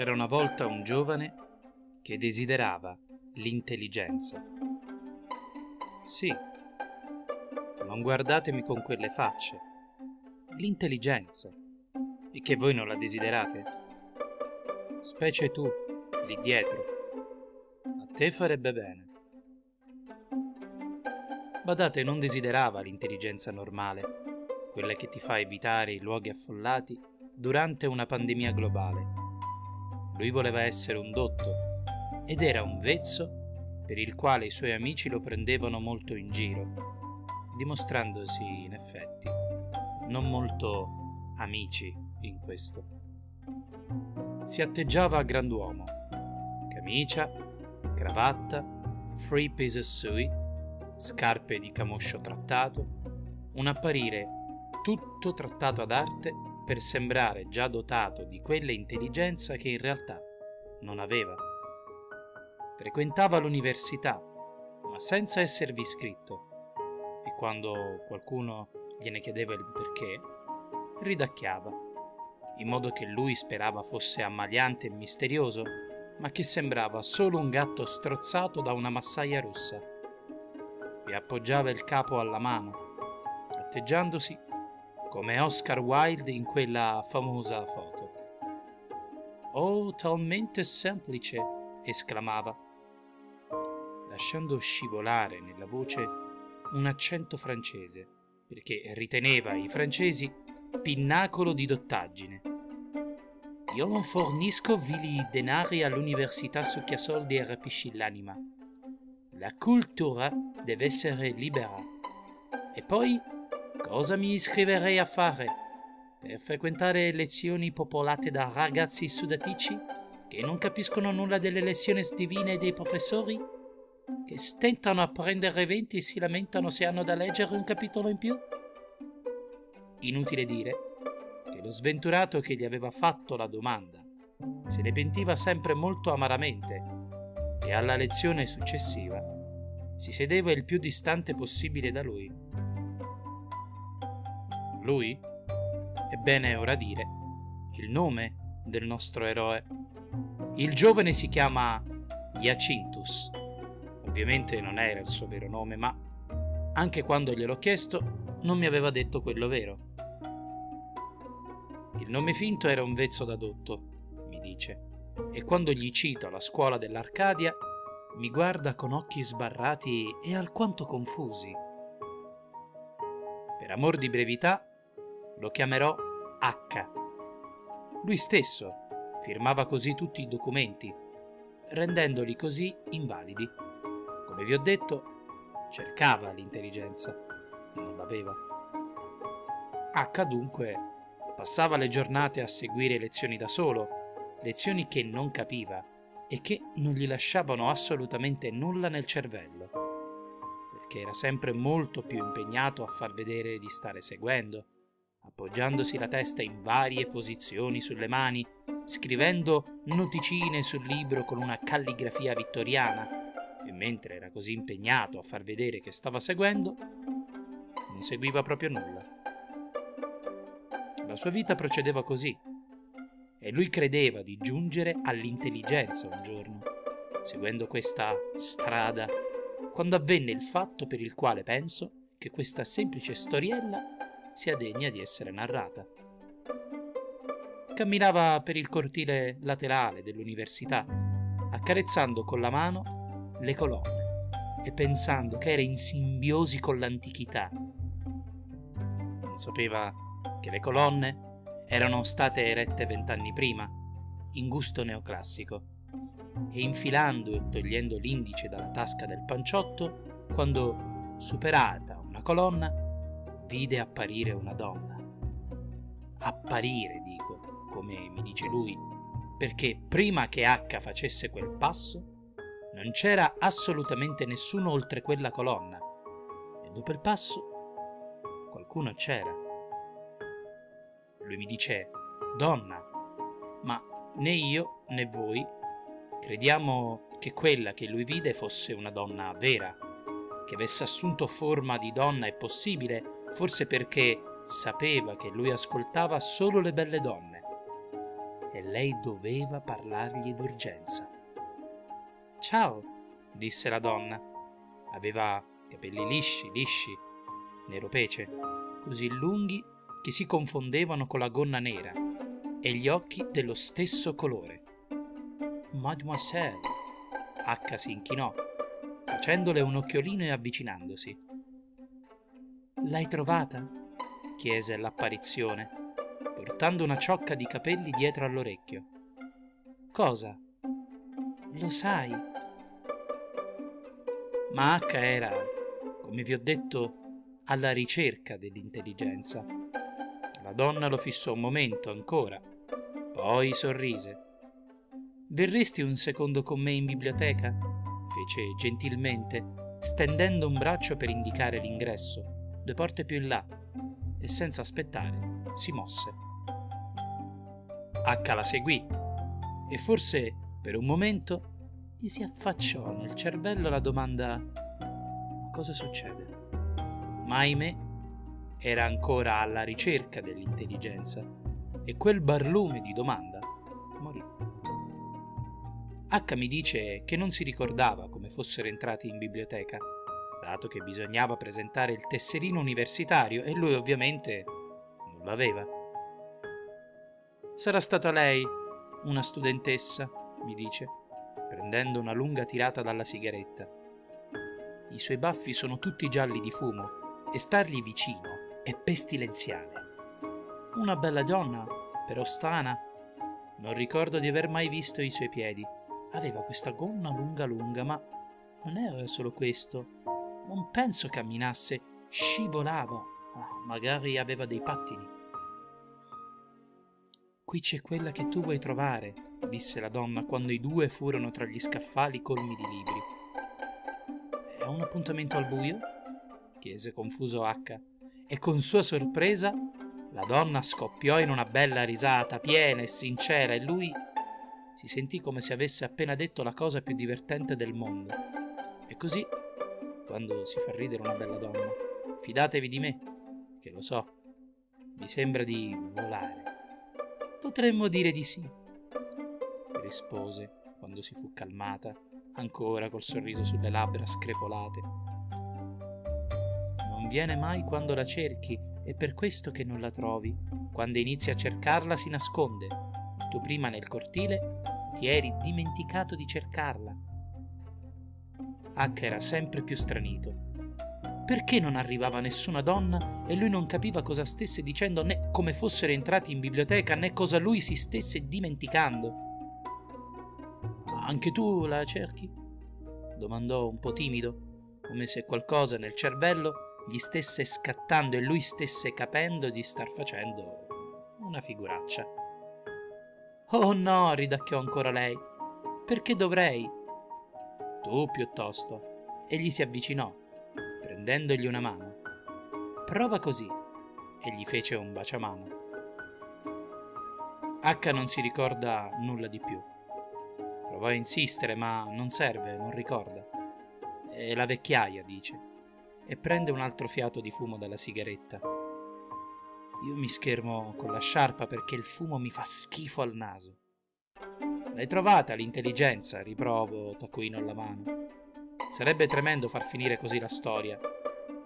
C'era una volta un giovane che desiderava l'intelligenza. Sì, non guardatemi con quelle facce. L'intelligenza. E che voi non la desiderate? Specie tu, lì dietro. A te farebbe bene. Badate non desiderava l'intelligenza normale, quella che ti fa evitare i luoghi affollati durante una pandemia globale lui voleva essere un dotto ed era un vezzo per il quale i suoi amici lo prendevano molto in giro, dimostrandosi in effetti non molto amici in questo. Si atteggiava a grand'uomo, camicia, cravatta, free piece suit, scarpe di camoscio trattato, un apparire tutto trattato ad arte per sembrare già dotato di quella intelligenza che in realtà non aveva. Frequentava l'università, ma senza esservi iscritto, e quando qualcuno gliene chiedeva il perché, ridacchiava, in modo che lui sperava fosse ammaliante e misterioso, ma che sembrava solo un gatto strozzato da una massaia rossa. E appoggiava il capo alla mano, atteggiandosi come Oscar Wilde in quella famosa foto. Oh, talmente semplice! esclamava, lasciando scivolare nella voce un accento francese, perché riteneva i francesi pinnacolo di dottaggine. Io non fornisco vili denari all'università su chi ha soldi e rapisci l'anima. La cultura deve essere libera. E poi Cosa mi iscriverei a fare? Per frequentare lezioni popolate da ragazzi sudatici che non capiscono nulla delle lezioni divine dei professori? Che stentano a prendere venti e si lamentano se hanno da leggere un capitolo in più? Inutile dire che lo sventurato che gli aveva fatto la domanda se ne pentiva sempre molto amaramente e alla lezione successiva si sedeva il più distante possibile da lui lui? Ebbene, ora dire il nome del nostro eroe. Il giovane si chiama Iacintus. Ovviamente non era il suo vero nome, ma anche quando gliel'ho chiesto non mi aveva detto quello vero. Il nome finto era un vezzo da dotto, mi dice, e quando gli cito la scuola dell'Arcadia mi guarda con occhi sbarrati e alquanto confusi. Per amor di brevità lo chiamerò H. Lui stesso firmava così tutti i documenti, rendendoli così invalidi. Come vi ho detto, cercava l'intelligenza, non l'aveva. H dunque passava le giornate a seguire lezioni da solo, lezioni che non capiva e che non gli lasciavano assolutamente nulla nel cervello, perché era sempre molto più impegnato a far vedere di stare seguendo appoggiandosi la testa in varie posizioni sulle mani, scrivendo noticine sul libro con una calligrafia vittoriana, e mentre era così impegnato a far vedere che stava seguendo, non seguiva proprio nulla. La sua vita procedeva così, e lui credeva di giungere all'intelligenza un giorno, seguendo questa strada, quando avvenne il fatto per il quale penso che questa semplice storiella sia degna di essere narrata. Camminava per il cortile laterale dell'università, accarezzando con la mano le colonne e pensando che era in simbiosi con l'antichità. Non sapeva che le colonne erano state erette vent'anni prima, in gusto neoclassico, e infilando e togliendo l'indice dalla tasca del panciotto, quando, superata una colonna, vide apparire una donna. Apparire, dico, come mi dice lui, perché prima che H facesse quel passo, non c'era assolutamente nessuno oltre quella colonna, e dopo il passo qualcuno c'era. Lui mi dice, donna, ma né io né voi crediamo che quella che lui vide fosse una donna vera, che avesse assunto forma di donna è possibile forse perché sapeva che lui ascoltava solo le belle donne. e lei doveva parlargli d'urgenza. Ciao, disse la donna. Aveva capelli lisci, lisci, nero pece, così lunghi che si confondevano con la gonna nera e gli occhi dello stesso colore. Mademoiselle, H si inchinò, facendole un occhiolino e avvicinandosi. L'hai trovata? chiese l'apparizione, portando una ciocca di capelli dietro all'orecchio. Cosa? Lo sai? Ma H era, come vi ho detto, alla ricerca dell'intelligenza. La donna lo fissò un momento ancora, poi sorrise. Verresti un secondo con me in biblioteca? fece gentilmente, stendendo un braccio per indicare l'ingresso, due porte più in là, e senza aspettare si mosse. H la seguì e forse per un momento gli si affacciò nel cervello la domanda ma cosa succede? Ma ahimè era ancora alla ricerca dell'intelligenza e quel barlume di domanda morì. H mi dice che non si ricordava come fossero entrati in biblioteca, dato che bisognava presentare il tesserino universitario e lui ovviamente non l'aveva. Sarà stata lei, una studentessa, mi dice, prendendo una lunga tirata dalla sigaretta. I suoi baffi sono tutti gialli di fumo e stargli vicino è pestilenziale. Una bella donna, però strana. Non ricordo di aver mai visto i suoi piedi Aveva questa gonna lunga lunga, ma non era solo questo. Non penso camminasse, scivolava. Ah, magari aveva dei pattini. Qui c'è quella che tu vuoi trovare, disse la donna quando i due furono tra gli scaffali colmi di libri. È un appuntamento al buio? chiese confuso H, e con sua sorpresa la donna scoppiò in una bella risata, piena e sincera, e lui si sentì come se avesse appena detto la cosa più divertente del mondo. E così, quando si fa ridere una bella donna, fidatevi di me, che lo so, mi sembra di volare. Potremmo dire di sì, rispose quando si fu calmata, ancora col sorriso sulle labbra screpolate. Non viene mai quando la cerchi, è per questo che non la trovi. Quando inizi a cercarla si nasconde. Tu prima nel cortile ti eri dimenticato di cercarla. H era sempre più stranito. Perché non arrivava nessuna donna e lui non capiva cosa stesse dicendo né come fossero entrati in biblioteca né cosa lui si stesse dimenticando? Anche tu la cerchi? domandò un po' timido, come se qualcosa nel cervello gli stesse scattando e lui stesse capendo di star facendo una figuraccia. Oh no, ridacchiò ancora lei. Perché dovrei? Tu piuttosto. Egli si avvicinò, prendendogli una mano. Prova così. E gli fece un baciamano. H non si ricorda nulla di più. Provò a insistere, ma non serve, non ricorda. È la vecchiaia, dice, e prende un altro fiato di fumo dalla sigaretta. Io mi schermo con la sciarpa perché il fumo mi fa schifo al naso. L'hai trovata l'intelligenza, riprovo, taccuino alla mano. Sarebbe tremendo far finire così la storia,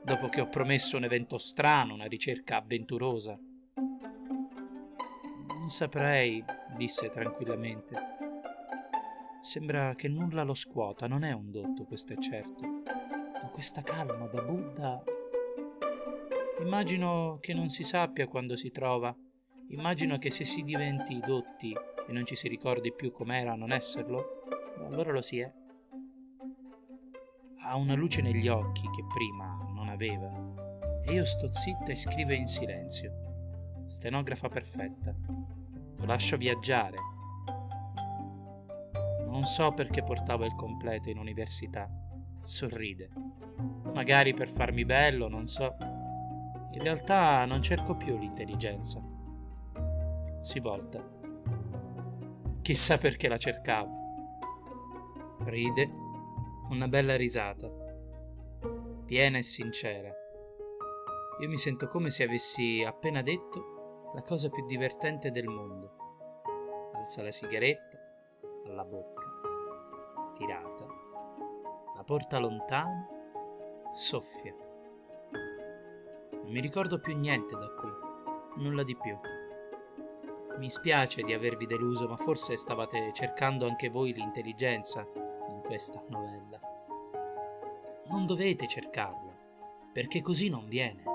dopo che ho promesso un evento strano, una ricerca avventurosa. Non saprei, disse tranquillamente. Sembra che nulla lo scuota, non è un dotto, questo è certo. Ma questa calma da Buddha Immagino che non si sappia quando si trova. Immagino che se si diventi dotti e non ci si ricordi più com'era non esserlo, allora lo si è. Ha una luce negli occhi che prima non aveva. E io sto zitta e scrive in silenzio. Stenografa perfetta. Lo lascio viaggiare. Non so perché portavo il completo in università. Sorride. Magari per farmi bello, non so. In realtà non cerco più l'intelligenza. Si volta. Chissà perché la cercavo. Ride una bella risata, piena e sincera. Io mi sento come se avessi appena detto la cosa più divertente del mondo. alza la sigaretta alla bocca, tirata, la porta lontano, soffia. Non mi ricordo più niente da qui, nulla di più. Mi spiace di avervi deluso, ma forse stavate cercando anche voi l'intelligenza in questa novella. Non dovete cercarla, perché così non viene.